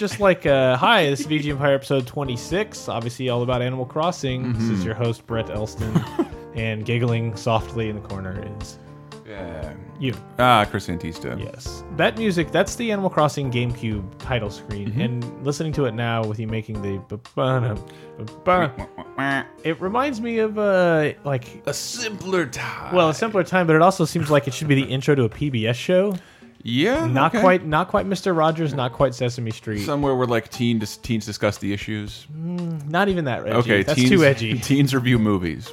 just like uh, hi, this is VG Empire episode 26. Obviously, all about Animal Crossing. This Mm-hmm. is your host Brett Elston, and giggling softly in the corner is Yeah. you. Ah, Chris Antista. Yes, that music. That's the Animal Crossing GameCube title screen, Mm-hmm. and listening to it now with you making the ba-ba-na, ba-ba, it reminds me of uh like A simpler time. well a simpler time, but it also seems like it should be the intro to a PBS show. Yeah, Not okay. quite, not quite Mr. Rogers, not quite Sesame Street. Somewhere where like teen dis- teens discuss the issues. not even that edgy. Okay, that's teens, too edgy. Teens review movies.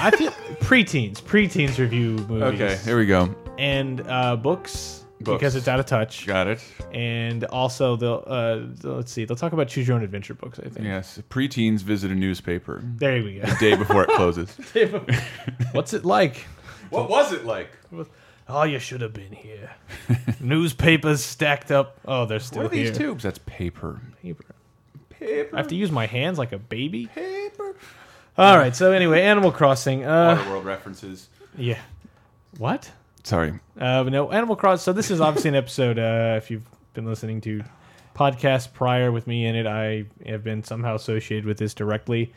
I feel preteens, preteens review movies. Okay, here we go. and uh, books, Books. because it's out of touch. Got it. And also they'll uh, let's see, they'll talk about choose your own adventure books. I think. Yes, preteens visit a newspaper There we go. day before it closes. What's it like? what was it like? Oh, you should have been here. Newspapers stacked up. Oh, they're still What are these here. tubes? That's paper. Paper. Paper. I have to use my hands like a baby. paper. All right. So anyway, Animal Crossing. Uh, Waterworld references. yeah. What? Sorry. Uh, no, Animal Cross. So this is obviously an episode. Uh, if you've been listening to podcasts prior with me in it, I have been somehow associated with this directly.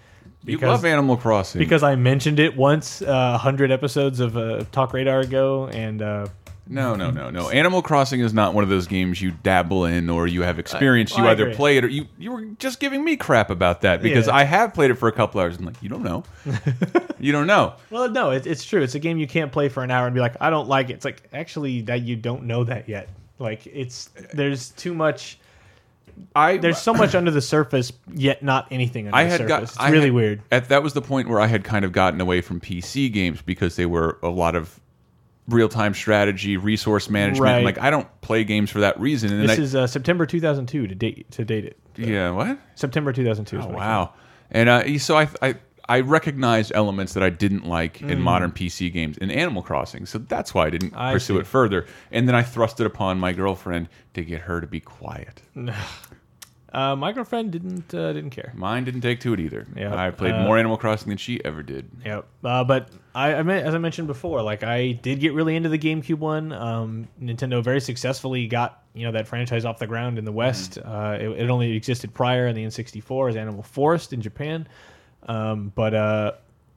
You Because- love Animal Crossing. because I mentioned it once, a hundred episodes of uh, Talk Radar ago, and uh, No, no, no, no. Animal Crossing is not one of those games you dabble in or you have experience. well, you I either agree. play it or you you were just giving me crap about that because Yeah. I have played it for a couple hours and like you don't know, you don't know. well, no, it, it's true. It's a game you can't play for an hour and be like, I don't like it. It's like actually that you don't know that yet. Like it's there's too much. I There's so much under the surface, yet not anything under I the surface. got it's I really had- weird. At that was the point where I had kind of gotten away from PC games because they were a lot of real time strategy, resource management. Right. Like I don't play games for that reason. And This I, is uh, September 2002 to date to date it. yeah, what? September 2002. Oh, when it came wow. And uh, so I, I I recognized elements that I didn't like Mm. in modern PC games in Animal Crossing, so that's why I didn't I pursue see. it further. And then I thrust it upon my girlfriend to get her to be quiet. Uh, my girlfriend didn't uh, didn't care. Mine didn't take to it either. Yeah. I played Uh, more Animal Crossing than she ever did. Yep. Uh, but I, I mean, as I mentioned before, like I did get really into the GameCube one. Um, Nintendo very successfully got you know that franchise off the ground in the West. Uh, it, it only existed prior in the N64 as Animal Forest in Japan. Um, but uh,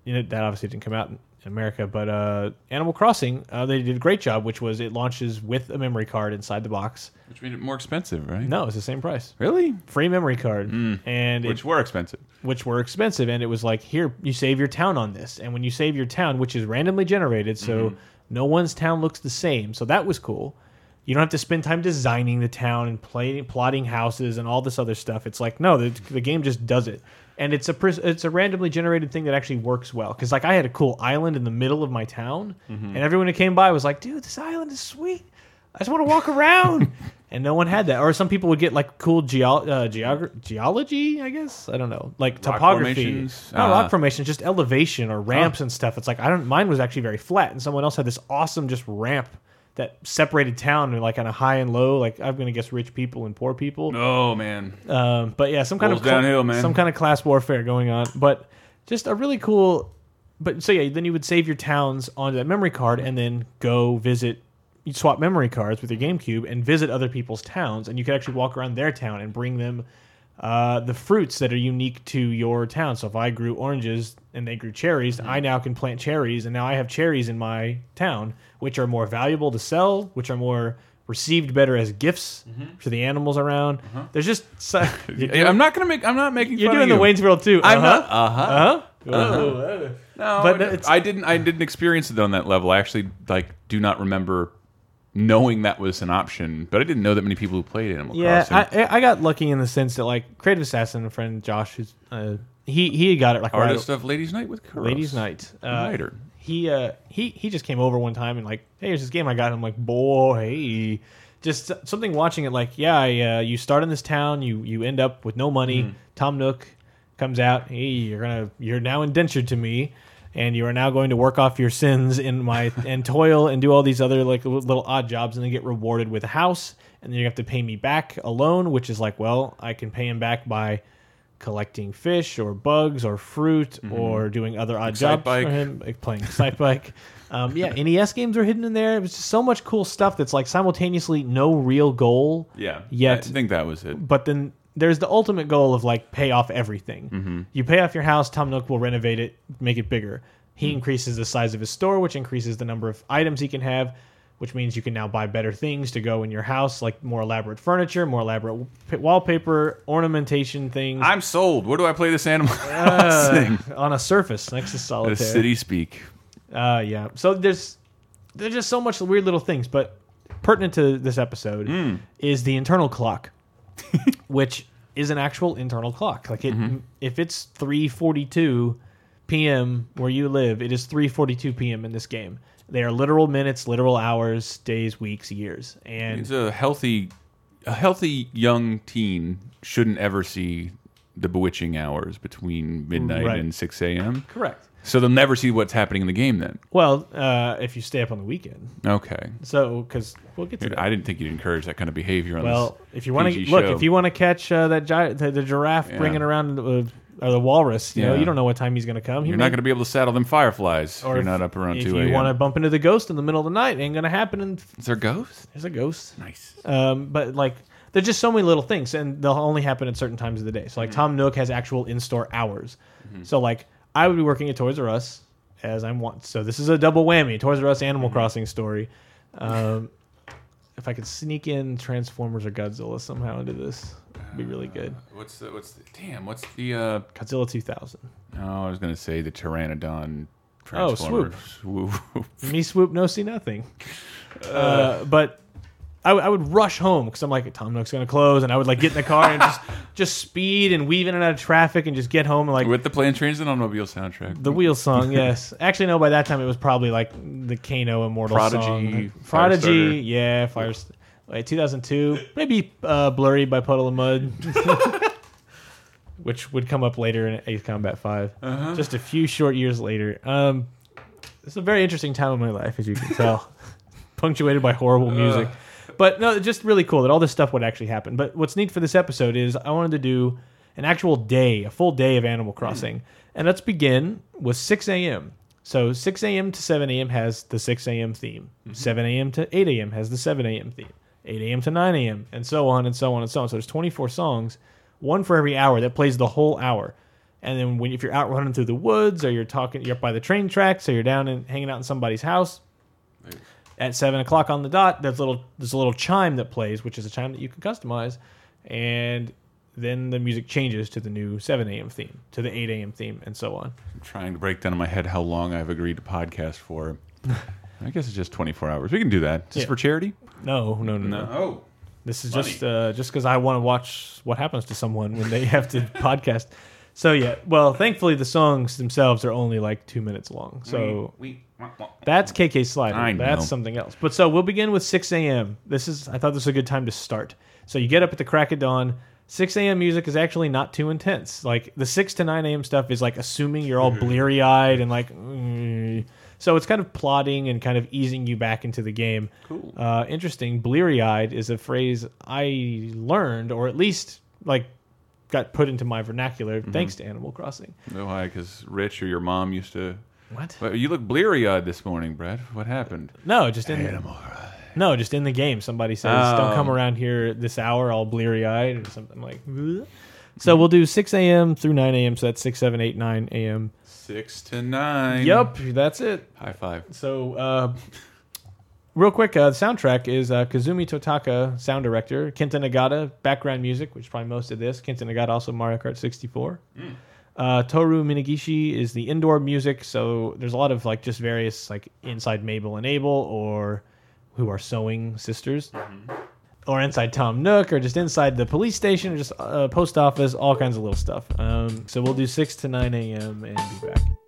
you know that obviously didn't come out in, America. But uh, Animal Crossing, uh, they did a great job, which was it launches with a memory card inside the box. Which made it more expensive, right? No, it's the same price, Really? free memory card, and Which it, were expensive. which were expensive and it was like here you save your town on this and when you save your town which is randomly generated so no one's town looks the same so that was cool you don't have to spend time designing the town and play, plotting houses and all this other stuff it's like no the, the game just does it and it's a it's a randomly generated thing that actually works well because like i had a cool island in the middle of my town and everyone who came by was like dude this island is sweet I just want to walk around. and no one had that. Or some people would get like cool geo- uh, geog- geology, I guess. I don't know. Like Rock topography. Not Uh, rock formations, just elevation or ramps and stuff. It's like, I don't, mine was actually very flat. And someone else had this awesome just ramp that separated town like on a high and low. Like I'm going to guess rich people and poor people. Oh man. Um, but yeah, some kind of downhill, man. some kind of class warfare going on. But just a really cool. But so yeah, then you would save your towns onto that memory card and then go visit. You swap memory cards with your GameCube and visit other people's towns, and you could actually walk around their town and bring them uh, the fruits that are unique to your town. So if I grew oranges and they grew cherries, Mm-hmm. I now can plant cherries, and now I have cherries in my town, which are more valuable to sell, which are more received better as gifts Mm-hmm. to the animals around. Uh-huh. There's just so, you're I'm not gonna make. I'm not making. you're doing the you. Wayne's World too. I'm uh-huh. not. Uh huh. Uh-huh. Whoa. No, But but it's- I didn't. I didn't experience it on that level. I actually like do not remember knowing that was an option. But I didn't know that many people who played Animal Yeah, Crossing. I, I got lucky in the sense that like Creative Assassin, a friend Josh, who's uh, he he got it like right- Artist of Ladies Night with Kuros. Ladies Night. Uh, Writer. He uh he he just came over one time and like, hey, here's this game I got. I'm like, boy, just something watching it like, yeah, I, uh, you start in this town, you you end up with no money. Mm-hmm. Tom Nook comes out, hey, you're gonna you're now indentured to me. And you are now going to work off your sins in my and toil and do all these other like little odd jobs and then get rewarded with a house and then you have to pay me back a loan, which is like, well, I can pay him back by collecting fish or bugs or fruit or doing other odd Excite jobs Bike. for him, like playing Excitebike. Um, yeah, NES games are hidden in there. It was just so much cool stuff that's like simultaneously no real goal. Yeah. Yet- I think that was it. But then there's the ultimate goal of like pay off everything. You pay off your house, Tom Nook will renovate it, make it bigger. He increases the size of his store, which increases the number of items he can have, which means you can now buy better things to go in your house, like more elaborate furniture, more elaborate wallpaper, ornamentation things I'm sold. Where do I play this Animal uh, on a surface next to solitaire? The city speak. Uh, yeah. So there's there's just so much weird little things, but pertinent to this episode is the internal clock, which is an actual internal clock. Like it, mm-hmm. if it's 3:42 p.m. where you live, it is 3:42 p.m. in this game. They are literal minutes, literal hours, days, weeks, years, and It's a healthy, a healthy young teen shouldn't ever see the bewitching hours between midnight Right. and 6 a.m. correct. So they'll never see what's happening in the game then. Well, uh, if you stay up on the weekend, Okay. so because we'll get to Dude, that. I didn't think you'd encourage that kind of behavior on Well, this. if you want to PG look, show. if you want to catch uh, that gi- the, the giraffe Yeah. bringing around uh, or the walrus, you know, Yeah. you don't know what time he's going to come. He You're may- not going to be able to saddle them fireflies. or You're not up around If 2 you want to bump into the ghost in the middle of the night, it ain't going to happen. And Is there a ghost? there's a ghost. Nice. Um, but like, there's just so many little things, and they'll only happen at certain times of the day. So Mm-hmm. like, Tom Nook has actual in-store hours. So like, I would be working at Toys R Us as I'm want. So this is a double whammy: Toys R Us Animal Mm-hmm. Crossing story. Um, if I could sneak in Transformers or Godzilla somehow into this, it'd be really good. What's the, what's the, damn, what's the, uh, Godzilla 2000. oh, I was going to say the Pteranodon Oh, swoop. swoop. Me swoop, no see nothing. Uh, but I, w- I would rush home because I'm like, Tom Nook's gonna close, and I would like get in the car and just just speed and weave in and out of traffic and just get home and like With the Plane, Trains, and Automobile soundtrack. the wheel song. Yes, actually no. By that time it was probably like the Kano Immortal Prodigy, song. Firestarter. Prodigy, yeah, Fire. Wait, 2002, maybe uh, Blurry by Puddle of Mudd. Which would come up later in Ace Combat 5 Uh-huh. just a few short years later. Um, it's a very interesting time in my life, as you can tell, punctuated by horrible music. But no, just really cool that all this stuff would actually happen. But what's neat for this episode is I wanted to do an actual day, a full day of Animal Crossing. Hmm. And let's begin with 6 a.m. So 6 a.m. to 7 a.m. has the 6 a.m. theme. Mm-hmm. 7 a.m. to 8 a.m. has the 7 a.m. theme. 8 a.m. to 9 a.m. and so on and so on and so on. So there's 24 songs, one for every hour that plays the whole hour. And then when if you're out running through the woods or you're talking, you're up by the train tracks or you're down and hanging out in somebody's house, at seven o'clock on the dot, there's a little there's a little chime that plays, which is a chime that you can customize, and then the music changes to the new seven a.m. theme, to the eight a.m. theme, and so on. I'm trying to break down in my head how long I've agreed to podcast for. I guess it's just 24 hours. We can do that. Is this Yeah. for charity? No, no, no, no. Oh. This is Money. just uh, just because I want to watch what happens to someone when they have to podcast. So yeah, well, thankfully the songs themselves are only like two minutes long. So we, That's KK Slider. I know. That's something else. But so we'll begin with 6 a.m. This is I thought this was a good time to start. So you get up at the crack of dawn. 6 a.m. music is actually not too intense. Like the 6 to 9 a.m. stuff is like assuming you're all bleary eyed and like. mm. So it's kind of plotting and kind of easing you back into the game. Cool. Uh, interesting. Bleary eyed is a phrase I learned, or at least like got put into my vernacular thanks to Animal Crossing. No, why? Because Rich or your mom used to. What? Well, you look bleary eyed this morning, Brad. What happened? No, just in Animal. No, just in the game, somebody says, "Don't Oh. come around here this hour, all bleary eyed," or something like. "Bleh." So we'll do 6 a.m. through 9 a.m. So that's 6, 7, 8, 9 a.m. Six to nine. Yep, that's it. High five. So, uh, real quick, uh, the soundtrack is uh, Kazumi Totaka, sound director. Kenta Nagata, background music, which is probably most of this. Kenta Nagata, also Mario Kart 64. Uh, Toru Minagishi is the indoor music. So there's a lot of like just various like inside Mabel and Abel or who are sewing sisters. Or inside Tom Nook, or just inside the police station, or just uh, post office, all kinds of little stuff. Um, so we'll do 6 to 9 a.m. and be back.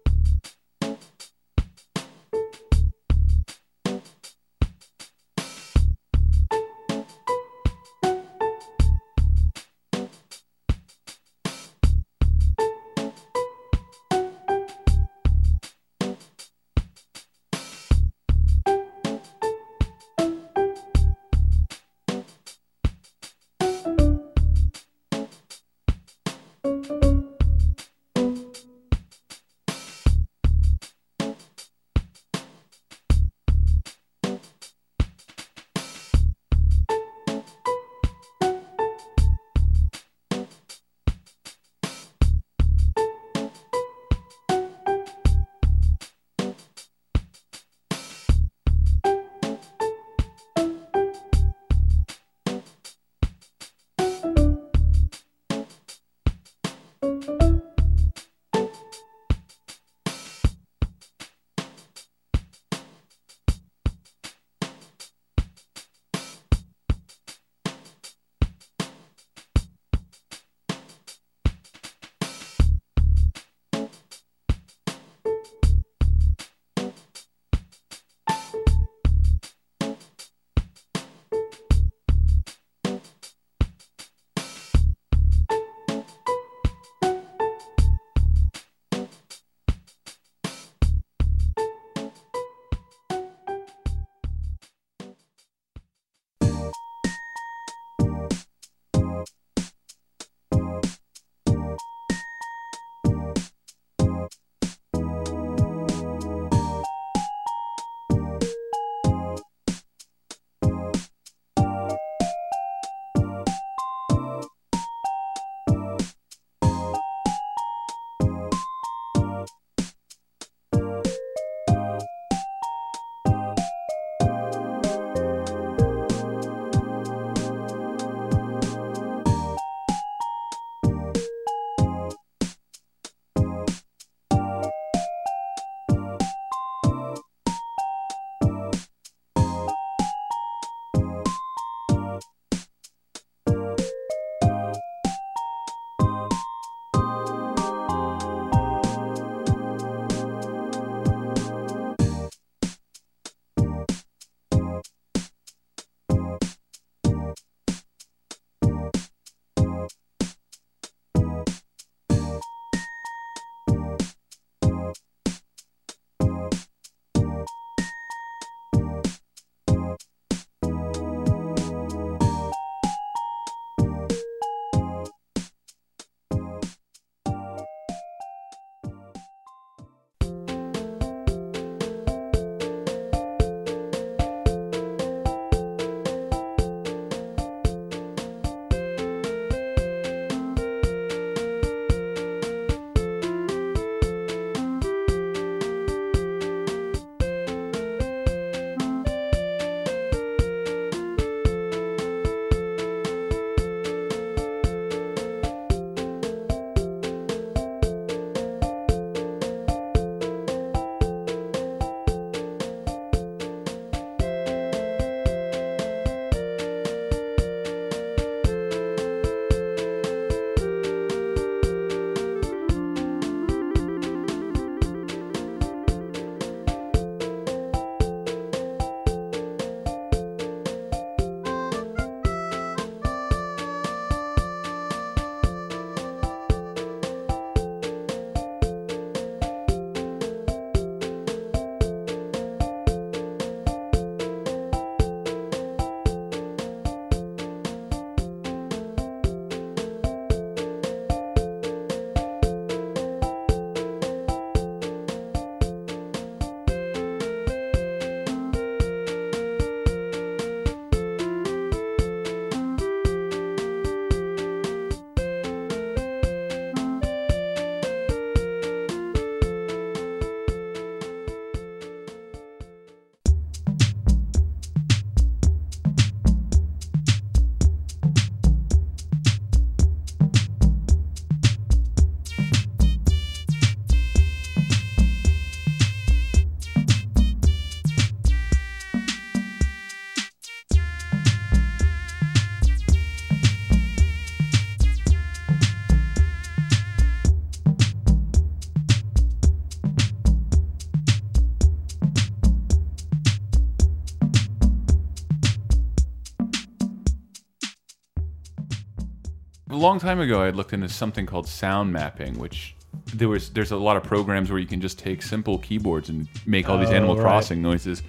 Long time ago, I had looked into something called sound mapping, which there was there's a lot of programs where you can just take simple keyboards and make all these Oh, Animal right. Crossing noises,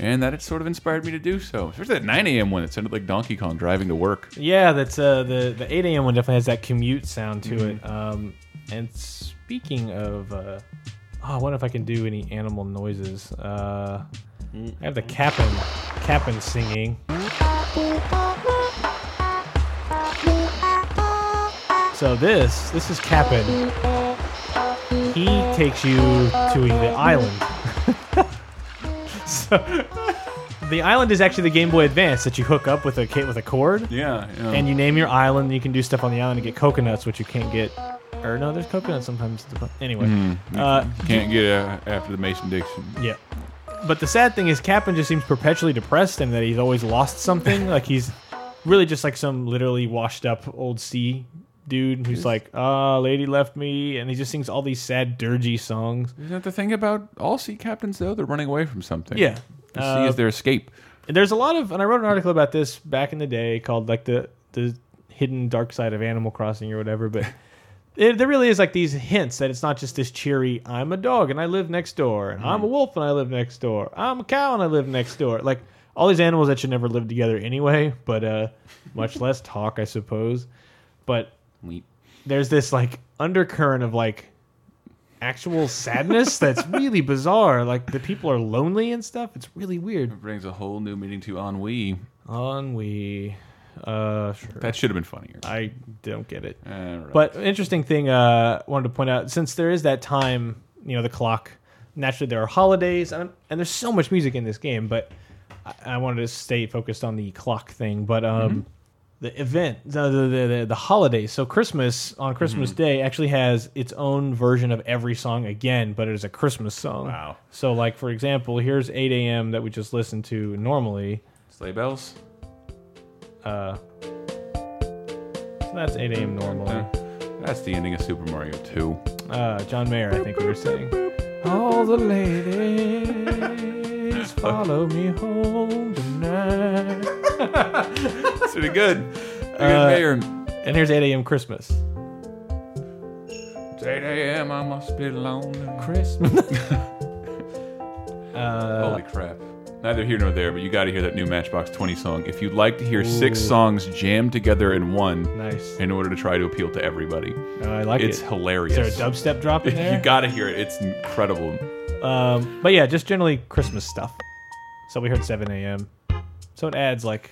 and that it sort of inspired me to do so. Especially that 9 a.m. one that sounded like Donkey Kong driving to work. Yeah, that's uh, the the 8 a.m. one definitely has that commute sound to Mm-hmm. it. Um, and speaking of, uh, oh, I wonder if I can do any animal noises. Uh, I have the Cap'n Cap'n singing. So this this is Cap'n. He takes you to the island. so the island is actually the Game Boy Advance that you hook up with a ca- with a cord Yeah, yeah. and you name your island. And You can do stuff on the island to get coconuts, which you can't get. Or no, there's coconuts sometimes. Anyway, uh, can't get uh, after the Mason Dixon. yeah. But the sad thing is, Captain just seems perpetually depressed, and that he's always lost something. like he's really just like some literally washed up old sea dude who's like, "Ah, lady left me," and he just sings all these sad, dirgy songs. Isn't that the thing about all sea captains though? They're running away from something. Yeah. the sea Uh, is their escape. there's a lot of and I wrote an article about this back in the day called like the the hidden dark side of Animal Crossing or whatever, but it, there really is like these hints that it's not just this cheery I'm a dog and I live next door and I'm a wolf and I live next door. I'm a cow and I live next door. Like all these animals that should never live together anyway, but uh much less talk, I suppose. But Weep. there's this like undercurrent of like actual sadness that's really bizarre. Like the people are lonely and stuff. It's really weird. It brings a whole new meaning to ennui. Ennui. Uh, sure. That should have been funnier. I don't get it. Right. But interesting thing, uh, wanted to point out since there is that time, you know, the clock. Naturally, there are holidays, and, and there's so much music in this game. But I, I wanted to stay focused on the clock thing. But um, the event, the the, the the holidays. So Christmas on Christmas Day actually has its own version of every song again, but it is a Christmas song. Wow. So, like for example, here's 8 a.m. that we just listened to normally. sleigh bells. Uh, so that's 8 a.m. normally. Uh, that's the ending of Super Mario 2. Uh, John Mayer, I think we were saying. All the ladies follow me home tonight. That's pretty good. Pretty good, Uh, Mayor. And here's 8 a.m. Christmas. It's 8 a.m. I must be lonely. Christmas. uh, Holy crap. Neither here nor there, but you got to hear that new Matchbox 20 song. If you'd like to hear six songs jammed together in one nice. in order to try to appeal to everybody, Uh, I like it's it. hilarious. Is there a dubstep drop in there? you got to hear it. It's incredible. um, but yeah, just generally Christmas stuff. So we heard 7 a.m. So it adds like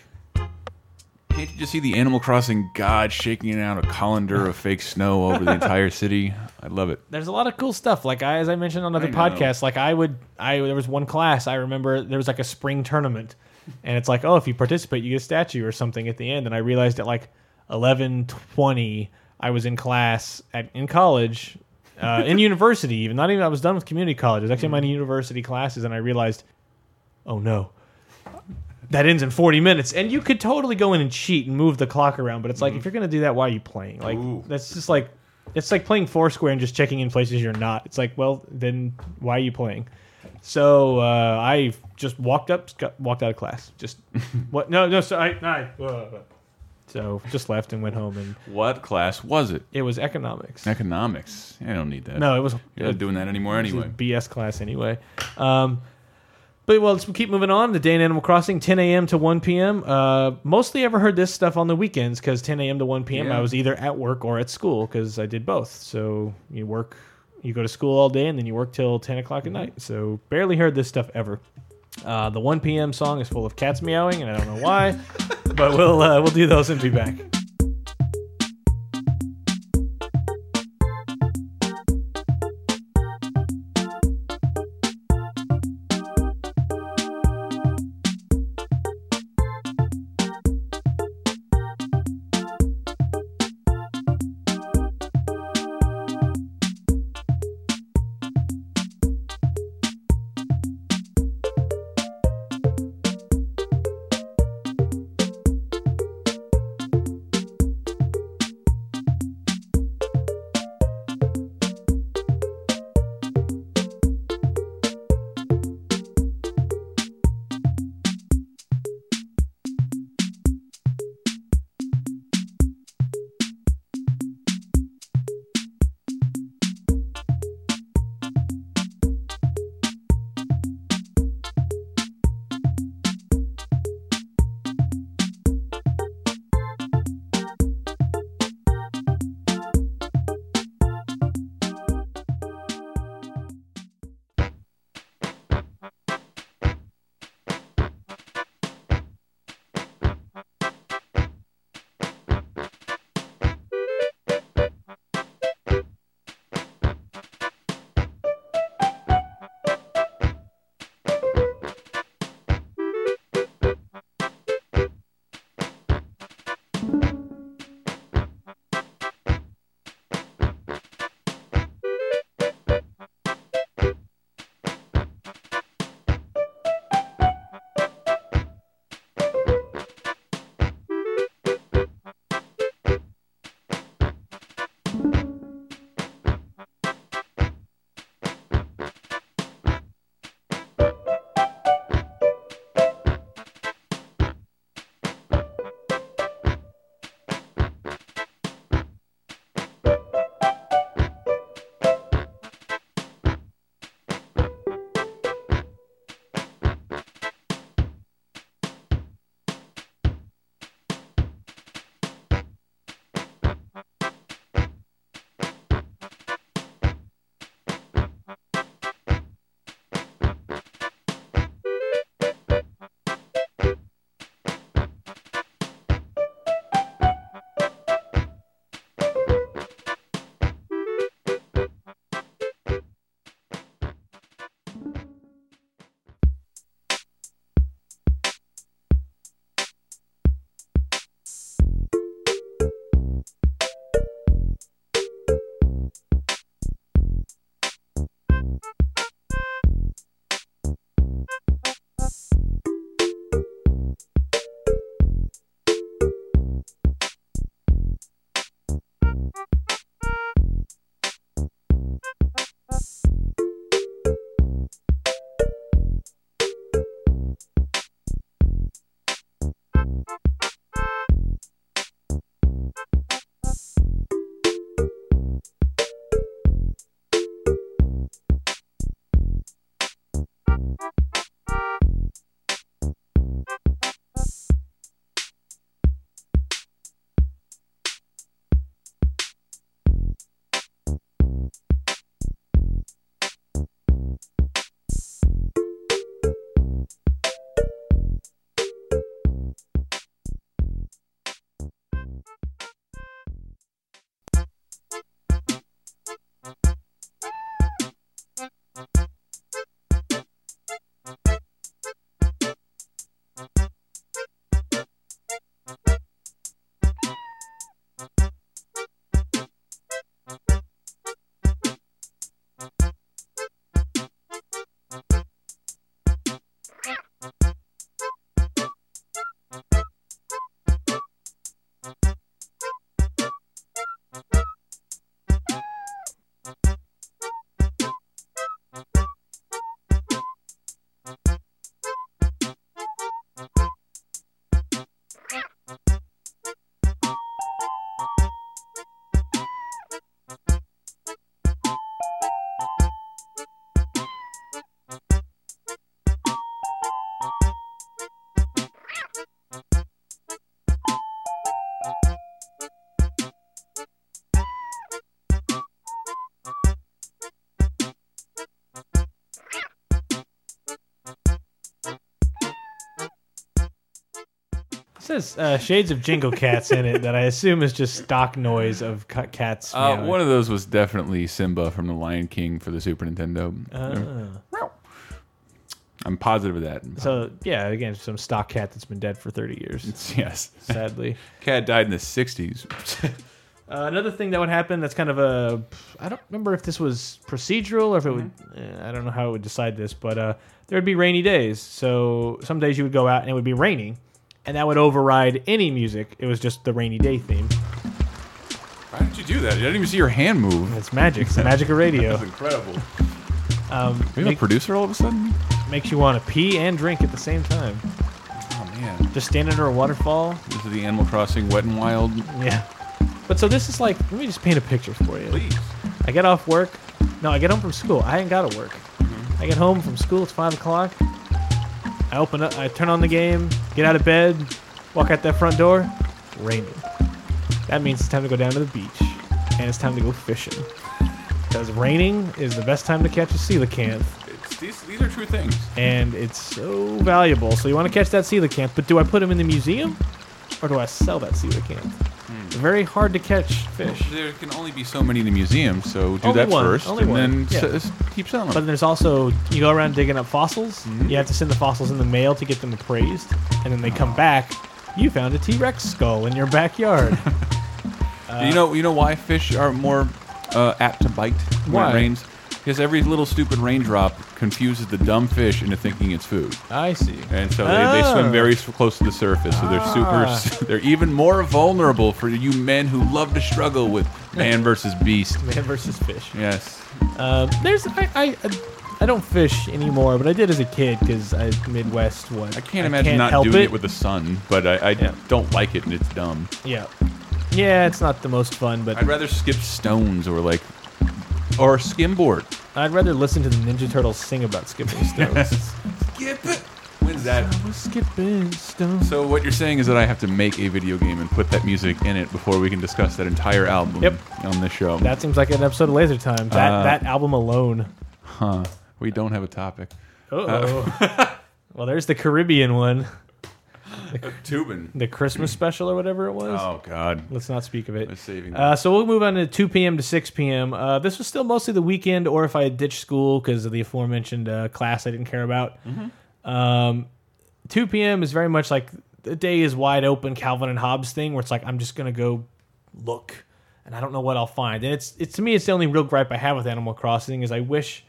Can't you just see the Animal Crossing god shaking out a colander of fake snow over the entire city? I love it. there's a lot of cool stuff. Like I, as I mentioned on other I know. podcasts, like I would, I there was one class I remember there was like a spring tournament, and it's like, oh, if you participate, you get a statue or something at the end. And I realized at like eleven twenty, I was in class at in college, uh, in university even. Not even I was done with community college. I was actually in my university classes, and I realized, oh no. That ends in 40 minutes, and you could totally go in and cheat and move the clock around. But it's like if you're gonna do that, why are you playing? Like Ooh. that's just like it's like playing Foursquare and just checking in places you're not. It's like, well, then why are you playing? So uh, I just walked up, got, walked out of class. Just what? No, no. So I, I uh, so just left and went home, and What class was it? it was economics. Economics. I don't need that. No, it was You're not doing that anymore it was a anyway. BS class anyway. Um, but well, let's keep moving on. The day in Animal Crossing, 10 a.m. to 1 p.m. Uh, mostly ever heard this stuff on the weekends because 10 a.m. to 1 p.m. Yeah. I was either at work or at school because I did both. So you work, you go to school all day and then you work till 10 o'clock Mm-hmm. at night. So barely heard this stuff ever. Uh, the 1 p.m. song is full of cats meowing, and I don't know why, but we'll uh, we'll do those and be back. Says uh, shades of Jingle Cats in it that I assume is just stock noise of ca- cats. Uh, meowing. one of those was definitely Simba from The Lion King for the Super Nintendo. Ah. I'm positive of that. So yeah, again, some stock cat that's been dead for 30 years, yes, sadly. cat died in the '60s. Uh, another thing that would happen that's kind of a I don't remember if this was procedural or if it would eh, I don't know how it would decide this, but uh, there would be rainy days. So some days you would go out and it would be raining, and that would override any music. It was just the rainy day theme. Why did you do that? I didn't even see your hand move. It's magic. It's the magic of radio. That's incredible. Um, We have a make- producer all of a sudden. makes you want to pee and drink at the same time. Oh man, Just stand under a waterfall. this is the Animal Crossing Wet and Wild. Yeah. But so this is like, let me just paint a picture for you. Please. I get off work. No, I get home from school. I ain't got to work. I get home from school. It's five o'clock. I open up. I turn on the game. Get out of bed. Walk out that front door. Raining. That means it's time to go down to the beach, and it's time to go fishing. Because raining is the best time to catch a coelacanth, It's, these, these are true things. and it's so valuable. So you want to catch that coelacanth, but do I put him in the museum, or do I sell that coelacanth? Very hard to catch fish. There can only be so many in the museum, so do Only that one, first, only and one, then yeah. keep selling them. But there's also you go around digging up fossils. Mm-hmm. You have to send the fossils in the mail to get them appraised, and then they come back. You found a T-Rex skull in your backyard. you know, you know why fish are more uh, apt to bite when Why? it rains? Because every little stupid raindrop confuses the dumb fish into thinking it's food, I see. and so they, they Ah. swim very close to the surface. So they're Ah. super. They're even more vulnerable for you men who love to struggle with man versus beast. Man versus fish. Yes. Um, there's I, I I don't fish anymore, but I did as a kid because I Midwest. What I can't imagine not doing it. with the sun, but I, I Yeah. don't like it, and it's dumb. yeah, yeah. It's not the most fun, but I'd rather skip stones or like, or skimboard. I'd rather listen to the Ninja Turtles sing about skipping stones. Skip it. When's that? I was skipping stones. So what you're saying is that I have to make a video game and put that music in it before we can discuss that entire album Yep. on this show. That seems like an episode of Laser Time. That Uh, that album alone. huh? We don't have a topic. Oh. well, there's the Caribbean one, Tubin. the Christmas special or whatever it was. Oh God. Let's not speak of it. saving. Uh, so we'll move on to 2 p.m. to 6 p.m. Uh, this was still mostly the weekend, or if I had ditched school because of the aforementioned uh, class I didn't care about. Um, 2 p.m. is very much like the day is wide open, Calvin and Hobbes thing, where it's like I'm just gonna go look, and I don't know what I'll find. And it's it's to me, it's the only real gripe I have with Animal Crossing is I wish.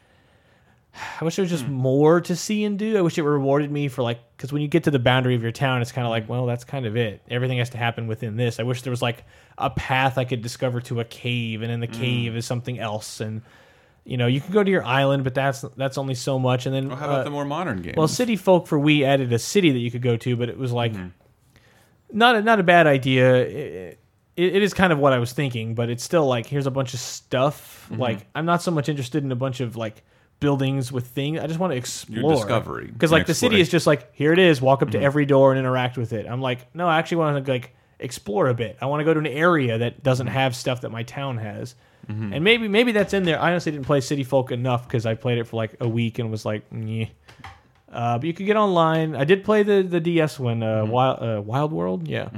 I wish there was just hmm. more to see and do. I wish it rewarded me for like because when you get to the boundary of your town, it's kind of like, hmm. well, that's kind of it. Everything has to happen within this. I wish there was like a path I could discover to a cave, and in the cave hmm. is something else. And you know, you can go to your island, but that's that's only so much. And then well, how about uh, the more modern games? well, City Folk for Wii added a city that you could go to, but it was like not a, not a bad idea. It, it, it is kind of what I was thinking, but it's still like here's a bunch of stuff. Like I'm not so much interested in a bunch of like buildings with things. I just want to explore discovery because like the city is just like here it is. Walk up to mm-hmm. every door and interact with it. I'm like no, I actually want to like explore a bit. I want to go to an area that doesn't mm-hmm. have stuff that my town has. Mm-hmm. And maybe maybe that's in there. I honestly didn't play City Folk enough because I played it for like a week and was like, yeah. Uh, but you could get online. I did play the the DS one, uh, Wild uh, Wild World. Yeah,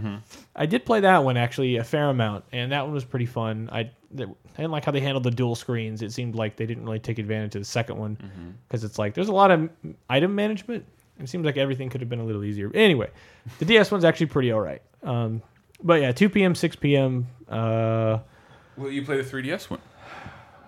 I did play that one actually a fair amount, and that one was pretty fun. I, th- I didn't like how they handled the dual screens. It seemed like they didn't really take advantage of the second one because it's like there's a lot of item management. It seems like everything could have been a little easier. Anyway, the DS one's actually pretty all right. Um, but yeah, 2 p.m., 6 p.m. Uh, well, you play the 3DS one.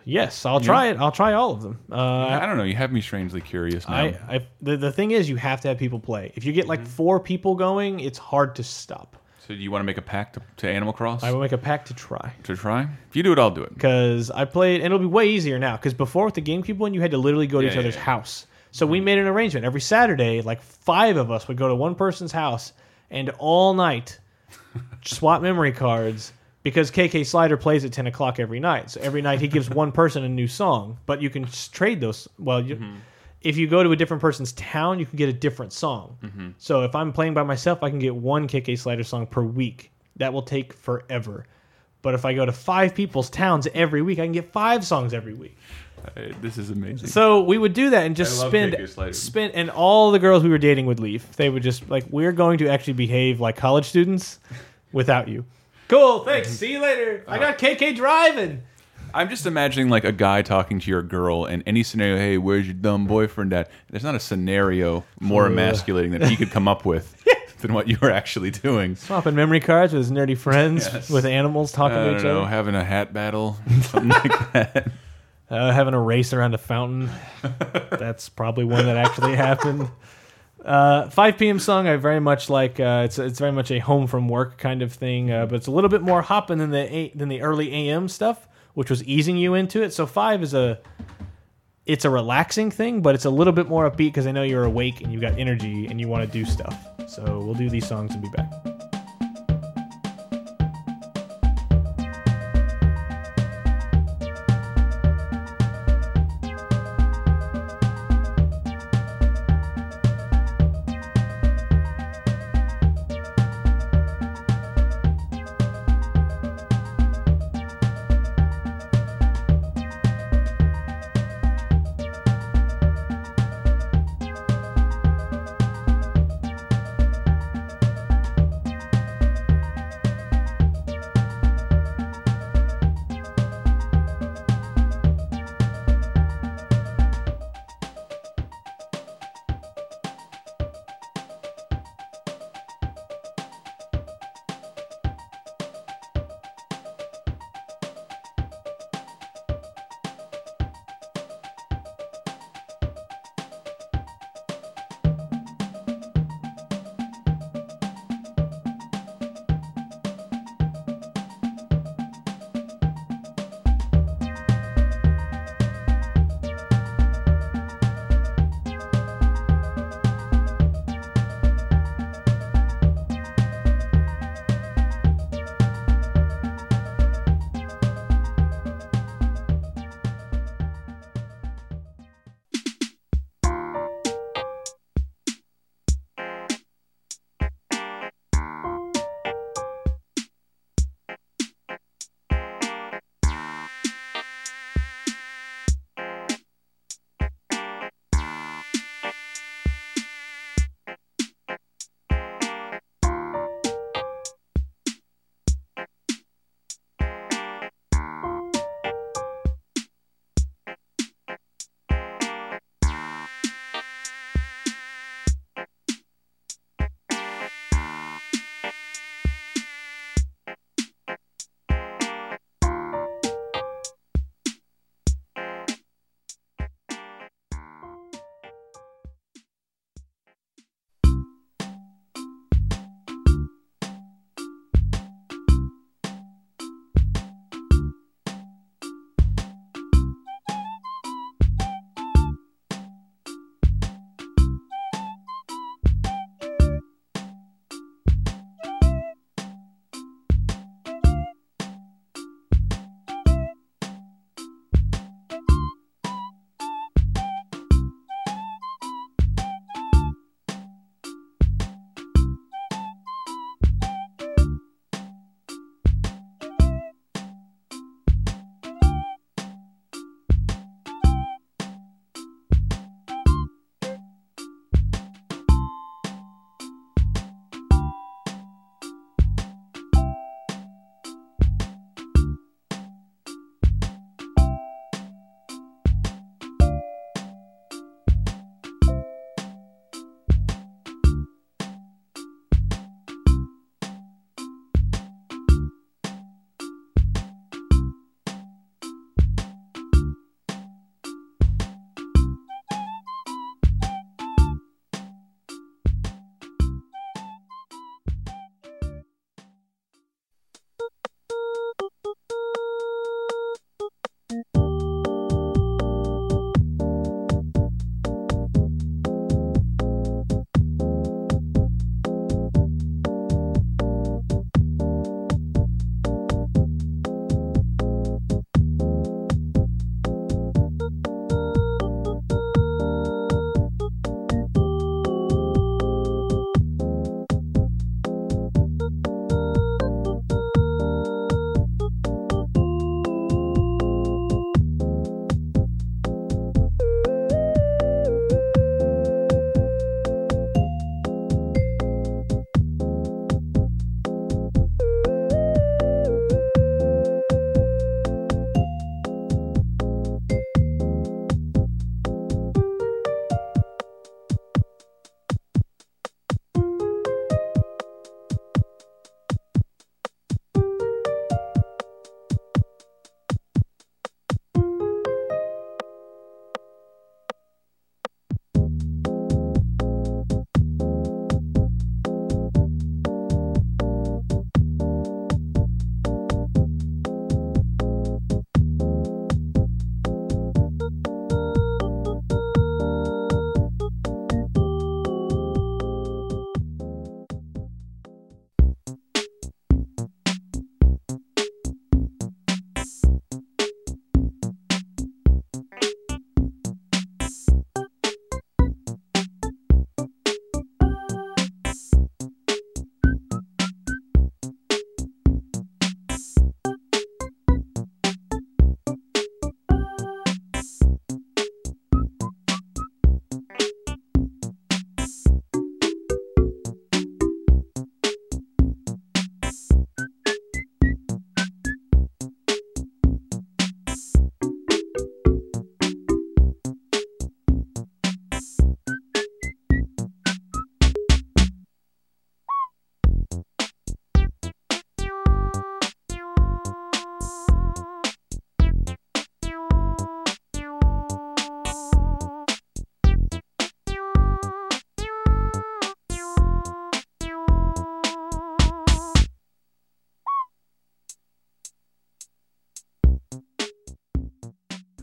Yes, I'll try it. I'll try all of them. Uh, I don't know. You have me strangely curious now. I, I the, the thing is you have to have people play. If you get Mm-hmm. like four people going, it's hard to stop. so, do you want to make a pact to, to Animal Cross I will make a pack to try to try? If you do it, I'll do it. because I played, and it'll be way easier now. Because before with the GameCube one, you had to literally go to Yeah, each yeah, other's yeah. house. So we made an arrangement every Saturday. Like five of us would go to one person's house and all night swap memory cards. Because KK Slider plays at ten o'clock every night, so every night he gives one person a new song. But you can trade those. Well, you, Mm-hmm. if you go to a different person's town, you can get a different song. Mm-hmm. So if I'm playing by myself, I can get one KK Slider song per week. That will take forever. But if I go to five people's towns every week, I can get five songs every week. Uh, this is amazing. So we would do that and just spend spend and all the girls we were dating would leave. They would just like we're going to actually behave like college students without you. Cool, thanks. See you later. I got KK driving. I'm just imagining like a guy talking to your girl in any scenario. Hey, where's your dumb boyfriend at? There's not a scenario more emasculating that he could come up with than what you were actually doing. Swapping memory cards with his nerdy friends Yes. with animals talking I to don't each know, other. having a hat battle, something like that. Uh, having a race around a fountain. That's probably one that actually happened. Uh, 5 p.m. song I very much like. Uh, it's it's very much a home from work kind of thing, uh, but it's a little bit more hopping than the a- than the early AM stuff, which was easing you into it. So five is a it's a relaxing thing, but it's a little bit more upbeat because I know you're awake and you've got energy and you want to do stuff. So we'll do these songs and be back.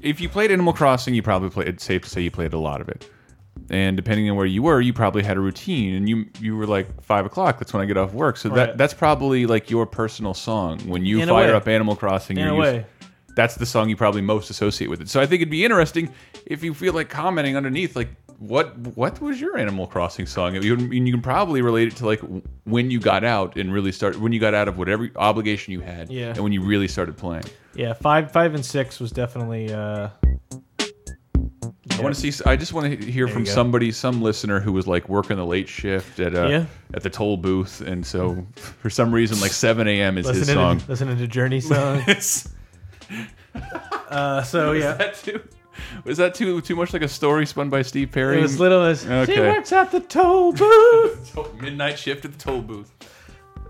If you played Animal Crossing, you probably played. It's safe to say you played a lot of it. And depending on where you were, you probably had a routine, and you you were like five o'clock. That's when I get off work. So Right. that that's probably like your personal song when you In a fire way. up Animal Crossing. In you're a used- way. that's the song you probably most associate with it. So I think it'd be interesting if you feel like commenting underneath, like what what was your Animal Crossing song? You, you can probably relate it to like when you got out and really start when you got out of whatever obligation you had, Yeah. and when you really started playing. Yeah, five, five, and six was definitely. Uh, I want to see. I just want to hear There from somebody, some listener who was like working the late shift at uh, Yeah. at the toll booth, and so for some reason, like 7 a.m. is his song. to, listening to Journey songs. Uh, so yeah, that too? Was that too too much like a story spun by Steve Perry? it was little as she Okay. works at the toll booth. midnight shift at the toll booth.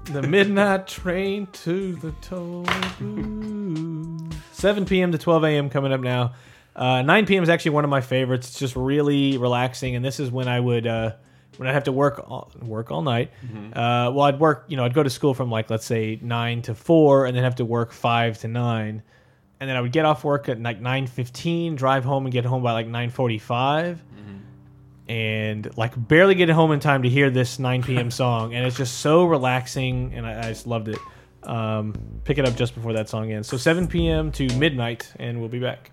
the midnight train to the toll booth. 7 p.m. to 12 a.m. coming up now. Uh, 9 p.m. is actually one of my favorites. It's just really relaxing, and this is when I would uh, when I'd have to work all, work all night. Uh, well, I'd work, you know, I'd go to school from like let's say nine to four, and then have to work five to nine, and then I would get off work at like 9:15, drive home, and get home by like 9:45. And like barely get home in time to hear this 9 p.m. song, and it's just so relaxing, and I, I just loved it. Um, pick it up just before that song ends. So 7 p.m. to midnight, and we'll be back.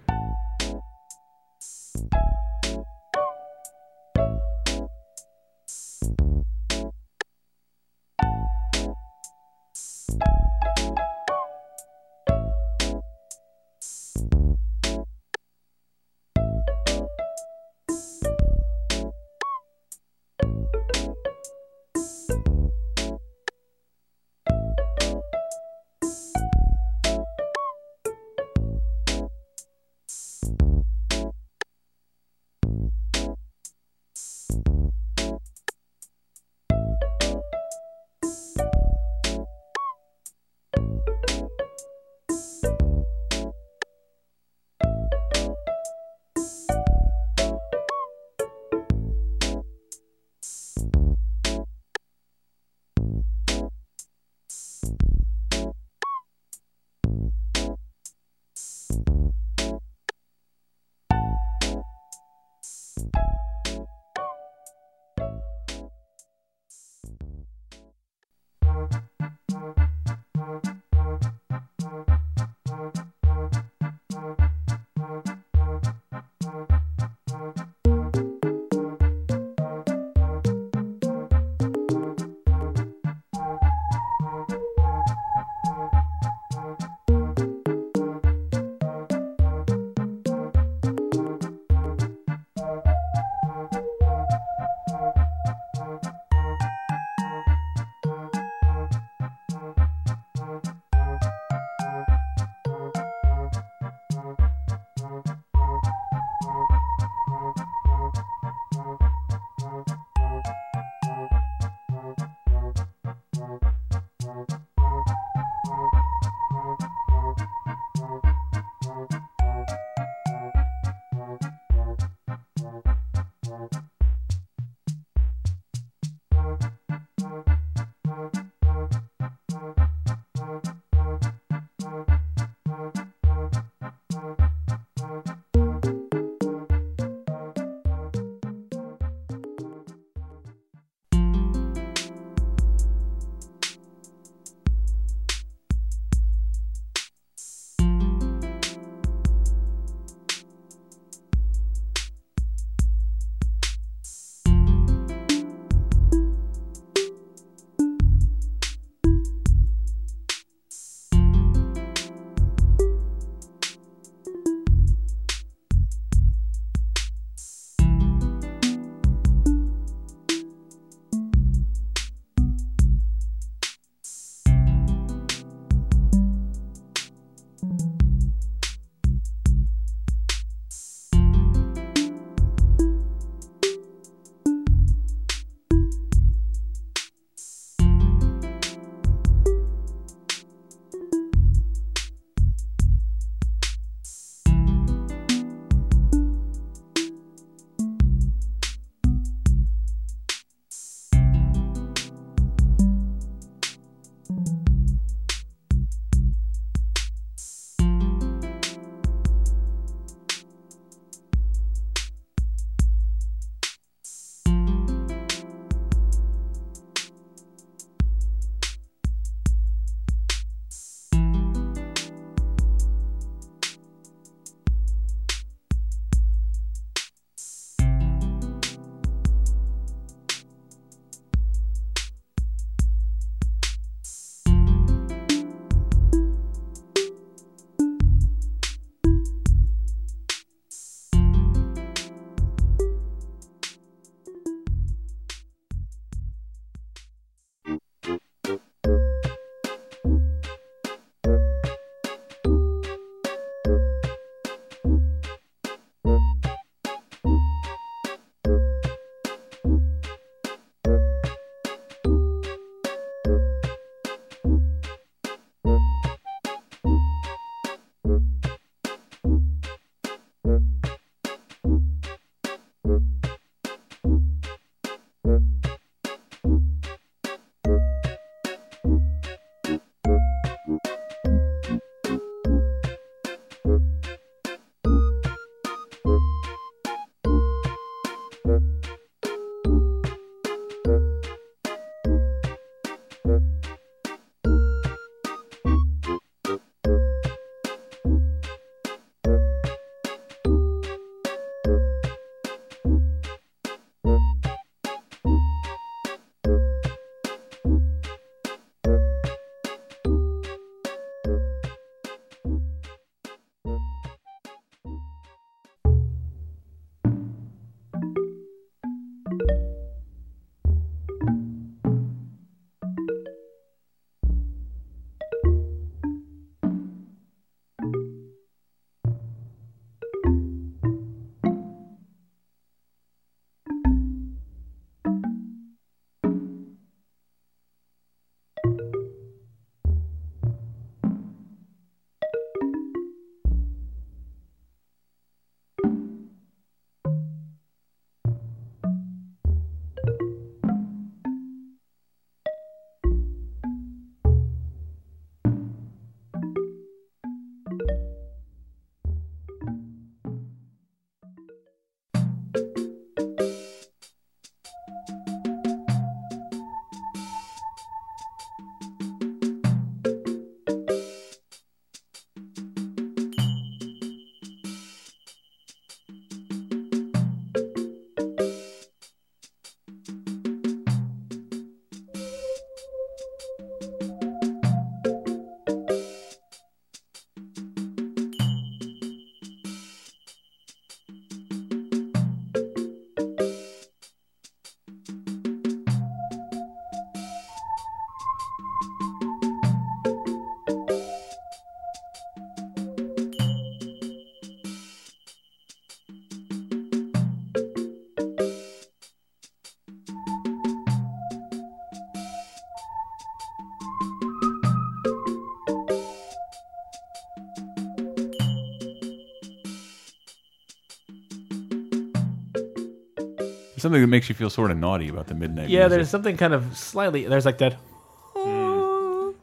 Something that makes you feel sort of naughty about the midnight. Yeah, music. there's something kind of slightly. There's like that.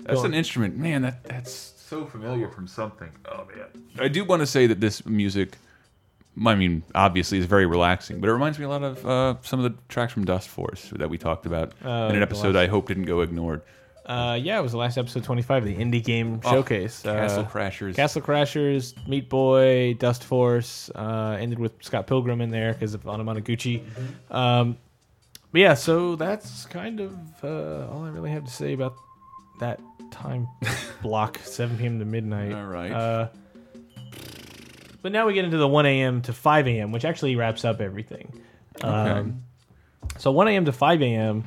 That's an instrument, man. That that's so familiar from something. Oh man, I do want to say that this music, I mean, obviously is very relaxing, but it reminds me a lot of uh, some of the tracks from Dustforce that we talked about Uh, in an episode I hope didn't go ignored. Uh, yeah, it was the last episode 25, of the indie game Oh, showcase. Castle uh, Crashers. Castle Crashers, Meat Boy, Dustforce. Uh, ended with Scott Pilgrim in there because of Anamanaguchi. Um, but yeah, so that's kind of uh, all I really have to say about that time block, 7 p.m. to midnight. All right. Uh, but now we get into the 1 a.m. to 5 a.m., which actually wraps up everything. Um, so 1 a.m. to 5 a.m.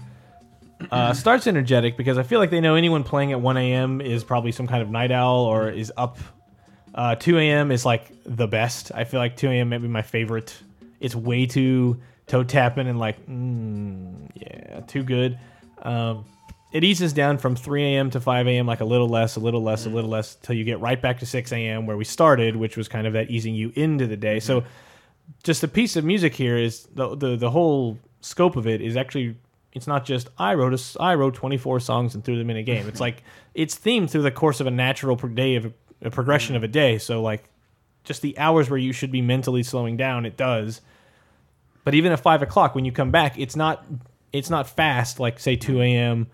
Uh, starts energetic because I feel like they know anyone playing at 1 a.m. is probably some kind of night owl or is up. Uh, 2 a.m. is like the best. I feel like 2 a.m. might be my favorite. It's way too toe tapping and like, mm, yeah, too good. Um, it eases down from 3 a.m. to 5 a.m. like a little less, a little less, a little less, till you get right back to 6 a.m. where we started, which was kind of that easing you into the day. So, just a piece of music here is the the, the whole scope of it is actually it's not just I wrote a I wrote 24 songs and threw them in a game. It's like it's themed through the course of a natural day of a, a progression of a day. So like just the hours where you should be mentally slowing down, it does. But even at five o'clock when you come back, it's not it's not fast like say 2 a.m.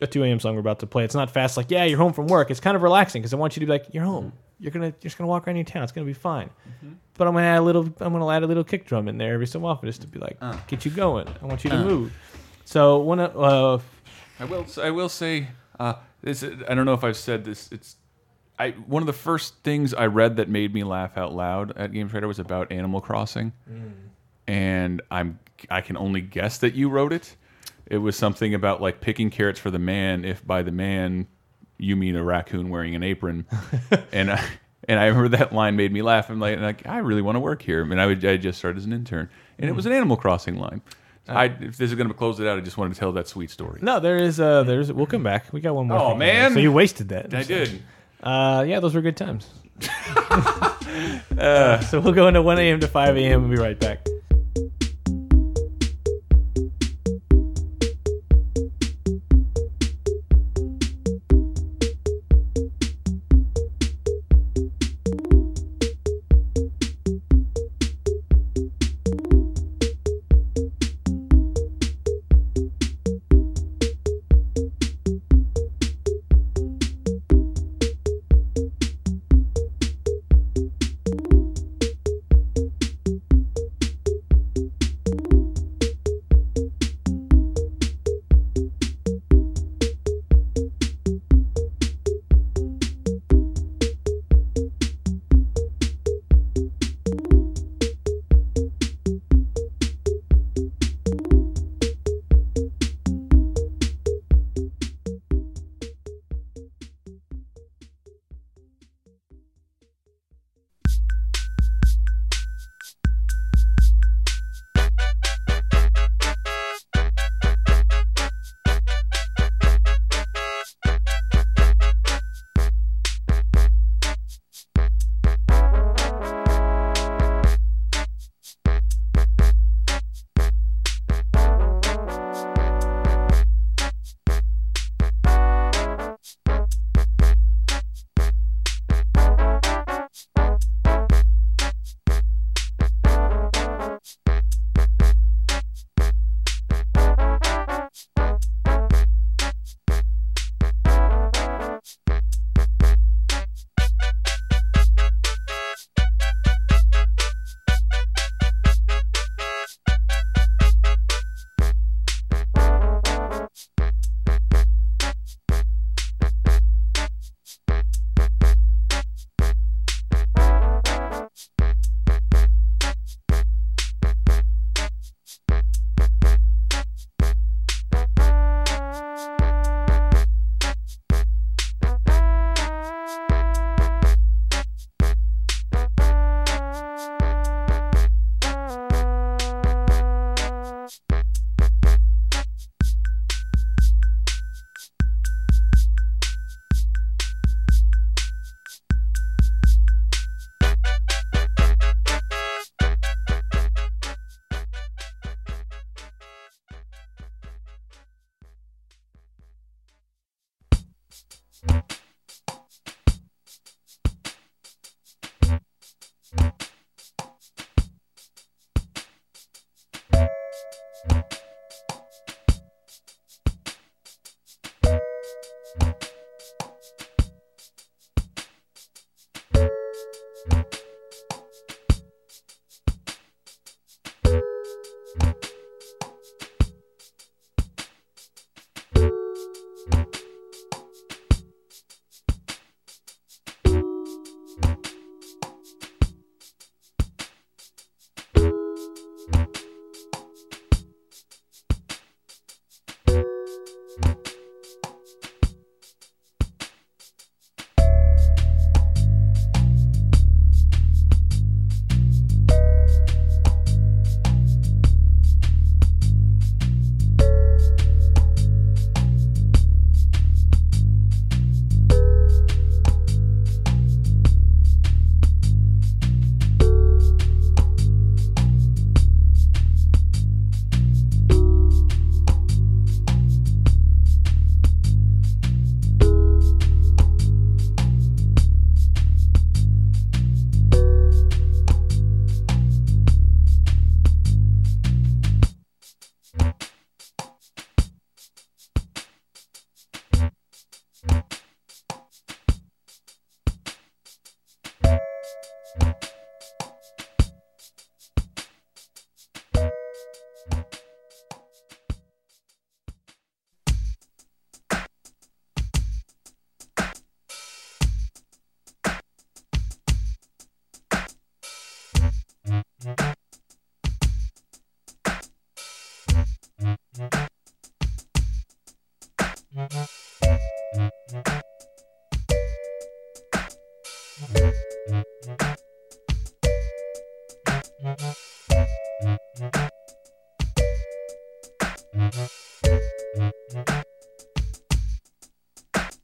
A 2 a.m. song we're about to play. It's not fast like yeah you're home from work. It's kind of relaxing because I want you to be like you're home. Mm-hmm. You're gonna you're just gonna walk around your town. It's gonna be fine. Mm-hmm. But I'm gonna add a little. I'm gonna add a little kick drum in there every so often just to be like uh. get you going. I want you to uh. move. So one of uh, I will. I will say. Uh, this. I don't know if I've said this. It's. I one of the first things I read that made me laugh out loud at Game Trader was about Animal Crossing, and I'm. I can only guess that you wrote it. It was something about like picking carrots for the man if by the man you mean a raccoon wearing an apron, and I. And I remember that line made me laugh. I'm like, like I really want to work here. I And I would, I just started as an intern, and it was an Animal Crossing line. I, if this is going to close it out, I just wanted to tell that sweet story. no, there is uh there's we'll come back. We got one more. Oh, thing. man. So you wasted that. I did. Uh, yeah, those were good times. uh, so we'll go into 1 a.m. to 5 a.m. We'll be right back.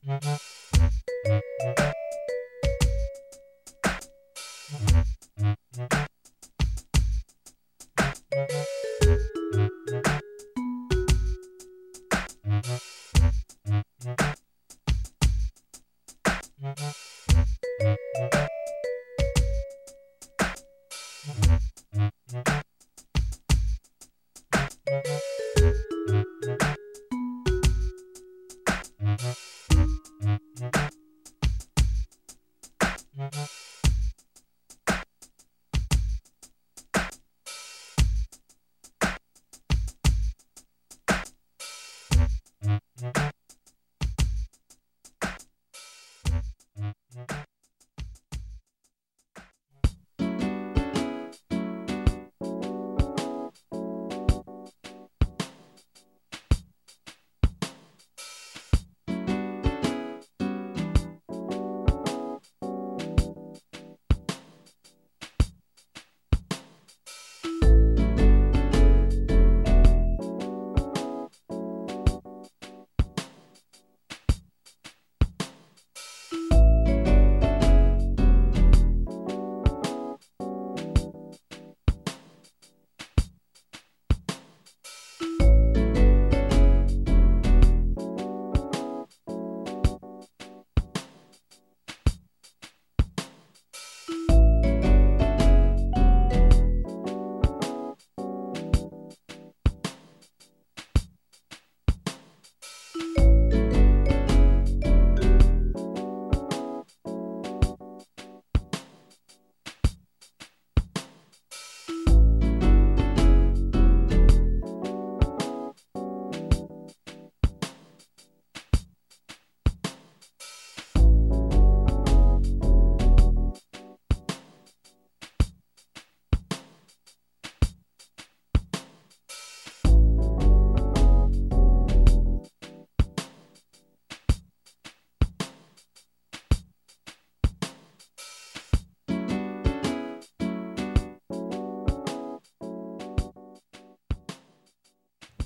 Mm-hmm.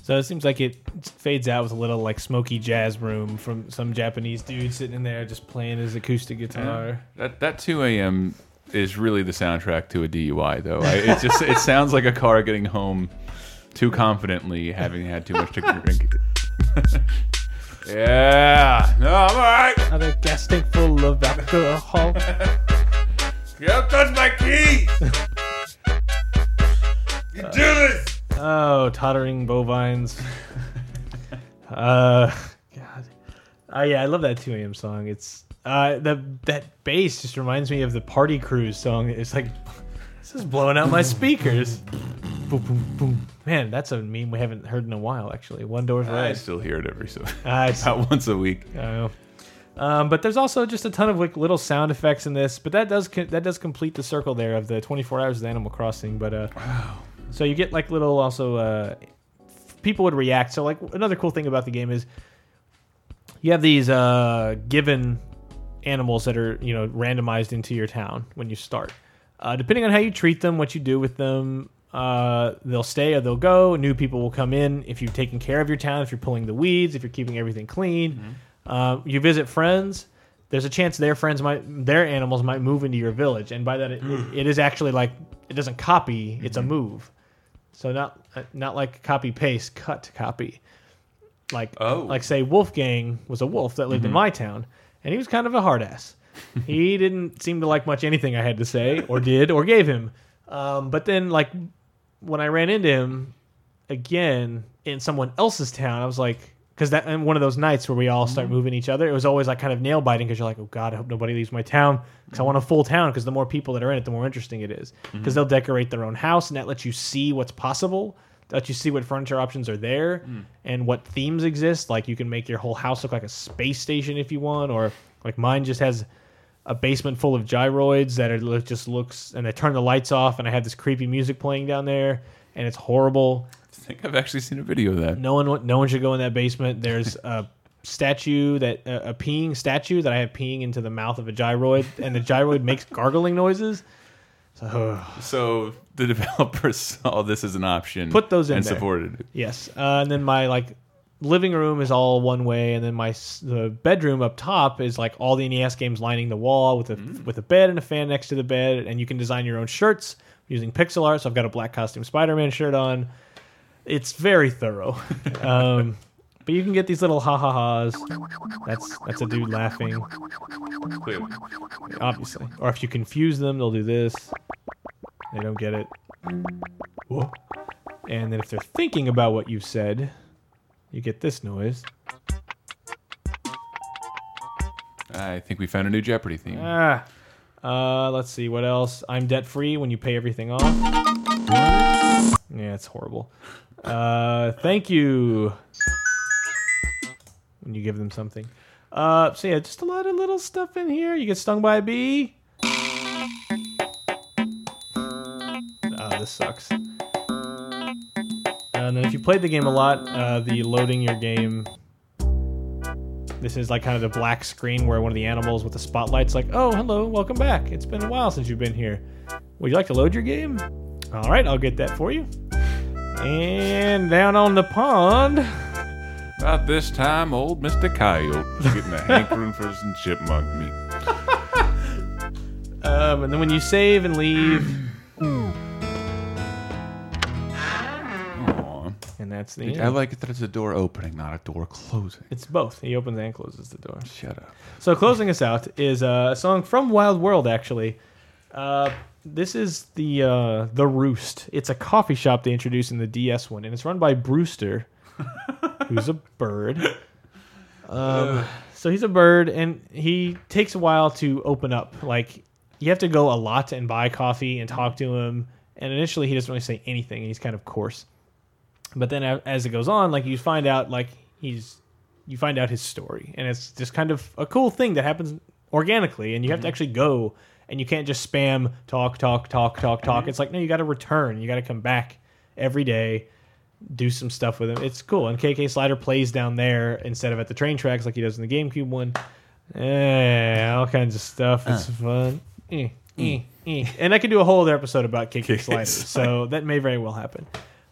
So it seems like it fades out with a little like smoky jazz room from some Japanese dude sitting in there just playing his acoustic guitar. That that 2 a.m. is really the soundtrack to a DUI, though. I, it just it sounds like a car getting home too confidently, having had too much to drink. yeah, no, I'm all right. Another gas tank full of alcohol. You don't touch my keys. You do this. Oh, tottering bovines. uh, God. Uh, yeah, I love that 2 a.m. song. It's uh, the that bass just reminds me of the Party Cruise song. It's like this is blowing out my speakers. boom, boom, boom. Man, that's a meme we haven't heard in a while. Actually, one door's right. I still hear it every so I about once a week. I know. Um, but there's also just a ton of like little sound effects in this. But that does that does complete the circle there of the 24 hours of Animal Crossing. But uh, so you get like little also uh, people would react. So like another cool thing about the game is you have these uh, given animals that are you know randomized into your town when you start. Uh, depending on how you treat them, what you do with them, uh, they'll stay or they'll go. New people will come in if you've taken care of your town, if you're pulling the weeds, if you're keeping everything clean. Uh, you visit friends. There's a chance their friends might, their animals might move into your village, and by that it, it is actually like it doesn't copy; it's a move. So not uh, not like copy paste, cut copy. Like Oh. like say Wolfgang was a wolf that lived in my town, and he was kind of a hard ass. he didn't seem to like much anything I had to say or did or gave him. Um, but then like when I ran into him again in someone else's town, I was like, because that and one of those nights where we all start mm-hmm. moving each other, it was always like kind of nail biting because you're like, oh god, I hope nobody leaves my town because I want a full town because the more people that are in it, the more interesting it is mm-hmm. because they'll decorate their own house and that lets you see what's possible. That you see what furniture options are there mm. and what themes exist. Like you can make your whole house look like a space station if you want, or like mine just has a basement full of gyroids that are it just looks and I turn the lights off and I have this creepy music playing down there and it's horrible. I think I've actually seen a video of that. No one no one should go in that basement. There's a statue that a, a peeing statue that I have peeing into the mouth of a gyroid and the gyroid makes gargling noises. So So the developers saw this as an option, Put those in and there. supported it. Yes, uh, and then my like living room is all one way, and then my the bedroom up top is like all the NES games lining the wall with a with a bed and a fan next to the bed, and you can design your own shirts using pixel art. So I've got a black costume Spider-Man shirt on. It's very thorough, um, but you can get these little ha ha ha's. That's that's a dude laughing, Clearly. obviously. Or if you confuse them, they'll do this. They don't get it. Whoa. And then if they're thinking about what you've said, you get this noise. I think we found a new Jeopardy theme. Ah. Uh, let's see what else. I'm debt free when you pay everything off. Yeah, it's horrible. Uh, thank you. When you give them something. Uh, so yeah, just a lot of little stuff in here. You get stung by a bee. Oh, this sucks. And then if you played the game a lot, uh, the loading your game this is like kind of the black screen where one of the animals with the spotlight's like, "Oh, hello, welcome back. It's been a while since you've been here. Would you like to load your game?" All right, I'll get that for you. And down on the pond, About this time, old Mr. Coyote was getting a hankering for some chipmunk meat. um, and then when you save and leave, Aw. and that's the I end. like it that it's a door opening, not a door closing. It's both. He opens and closes the door. Shut up. So closing us out is uh, a song from Wild World. Actually, uh, this is the uh, the Roost. It's a coffee shop they introduced in the DS one, and it's run by Brewster, who's a bird. Um, so he's a bird, and he takes a while to open up. Like you have to go a lot and buy coffee and talk to him. And initially, he doesn't really say anything, and he's kind of coarse. But then, as it goes on, like you find out, like he's you find out his story and it's just kind of a cool thing that happens organically and you have to actually go and you can't just spam talk talk talk talk talk. It's like no you got to return. You got to come back every day do some stuff with him. It's cool. And kk slider plays down there instead of at the train tracks like he does in the gamecube one. Yeah all kinds of stuff. It's fun. Eh, eh, eh. and i could do a whole other episode about kk slider so that may very well happen.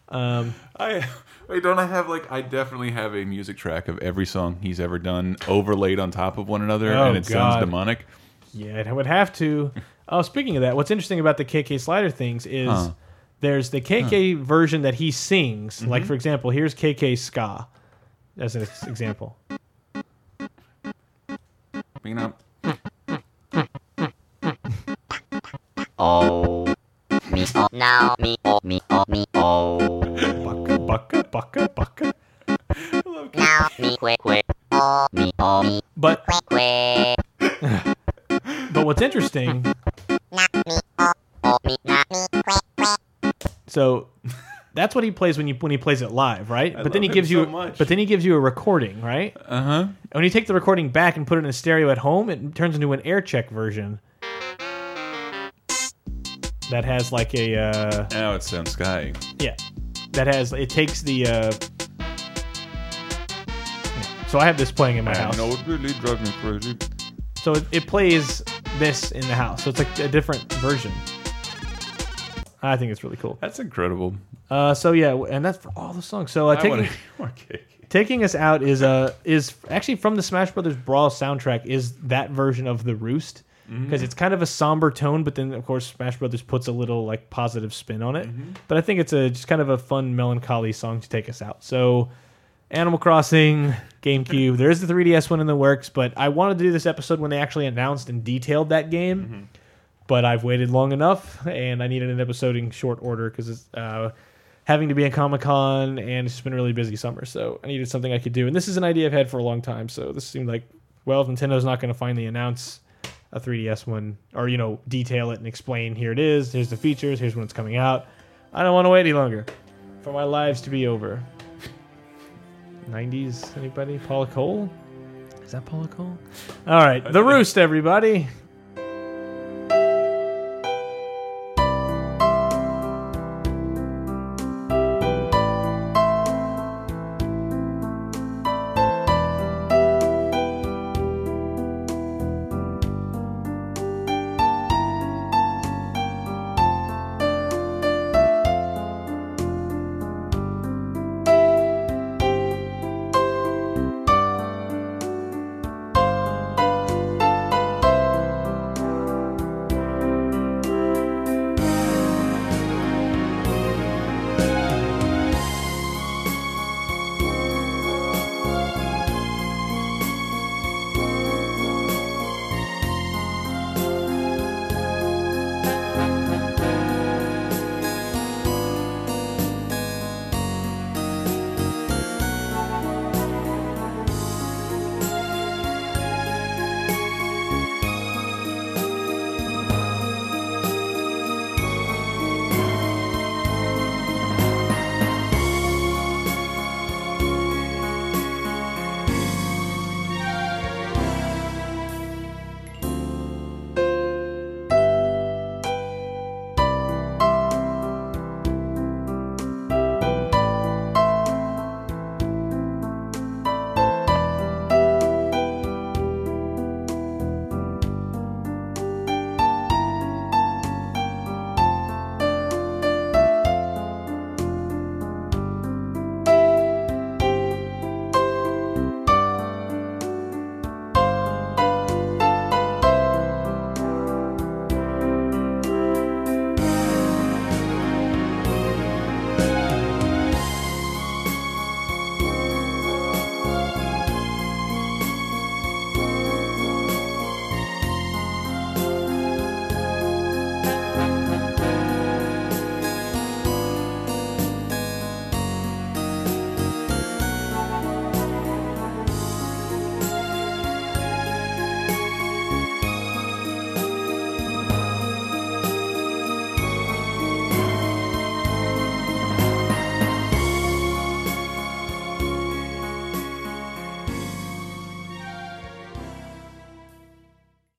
Um, I Wait, don't I have like I definitely have a music track of every song he's ever done overlaid on top of one another, Oh, and it God. sounds demonic. Yeah, it would have to. Oh, speaking of that, what's interesting about the KK Slider things is Huh. there's the KK version that he sings. Mm-hmm. Like for example, here's KK ska as an ex- example. You know, Oh, me oh now me oh me oh me oh Bucka bucka bucka bucka. now me quick quick oh me oh me But quick but what's interesting, oh me not me quick quick so that's what he plays when you when he plays it live, right? but then he gives you much. but then he gives you a recording, right? uh huh. And when you take the recording back and put it in a stereo at home, it turns into an air check version. That has like a uh, Now it sounds sky. yeah, that has it takes the. Uh, so I have this playing in my house. know it really drives me crazy. So it, it plays this in the house. So it's like a different version. I think it's really cool. That's incredible. Uh, so yeah, and that's for all the songs. So uh, I taking more taking us out is uh is actually from the Smash Brothers Brawl soundtrack is that version of the Roost because it's kind of a somber tone, but then of course Smash Brothers puts a little like positive spin on it. But I think it's a just kind of a fun melancholy song to take us out. So Animal Crossing, GameCube. there is the 3DS one in the works, but I wanted to do this episode when they actually announced and detailed that game. But I've waited long enough, and I needed an episode in short order because it's uh, having to be at Comic Con, and it's been a really busy summer. So I needed something I could do, and this is an idea I've had for a long time. So this seemed like, well, if Nintendo's not going to finally announce a 3DS one, or you know, detail it and explain here it is, here's the features, here's when it's coming out. I don't want to wait any longer for my lives to be over. 90s, anybody? Paula Cole? Is that Paula Cole? All right, The Roost, everybody.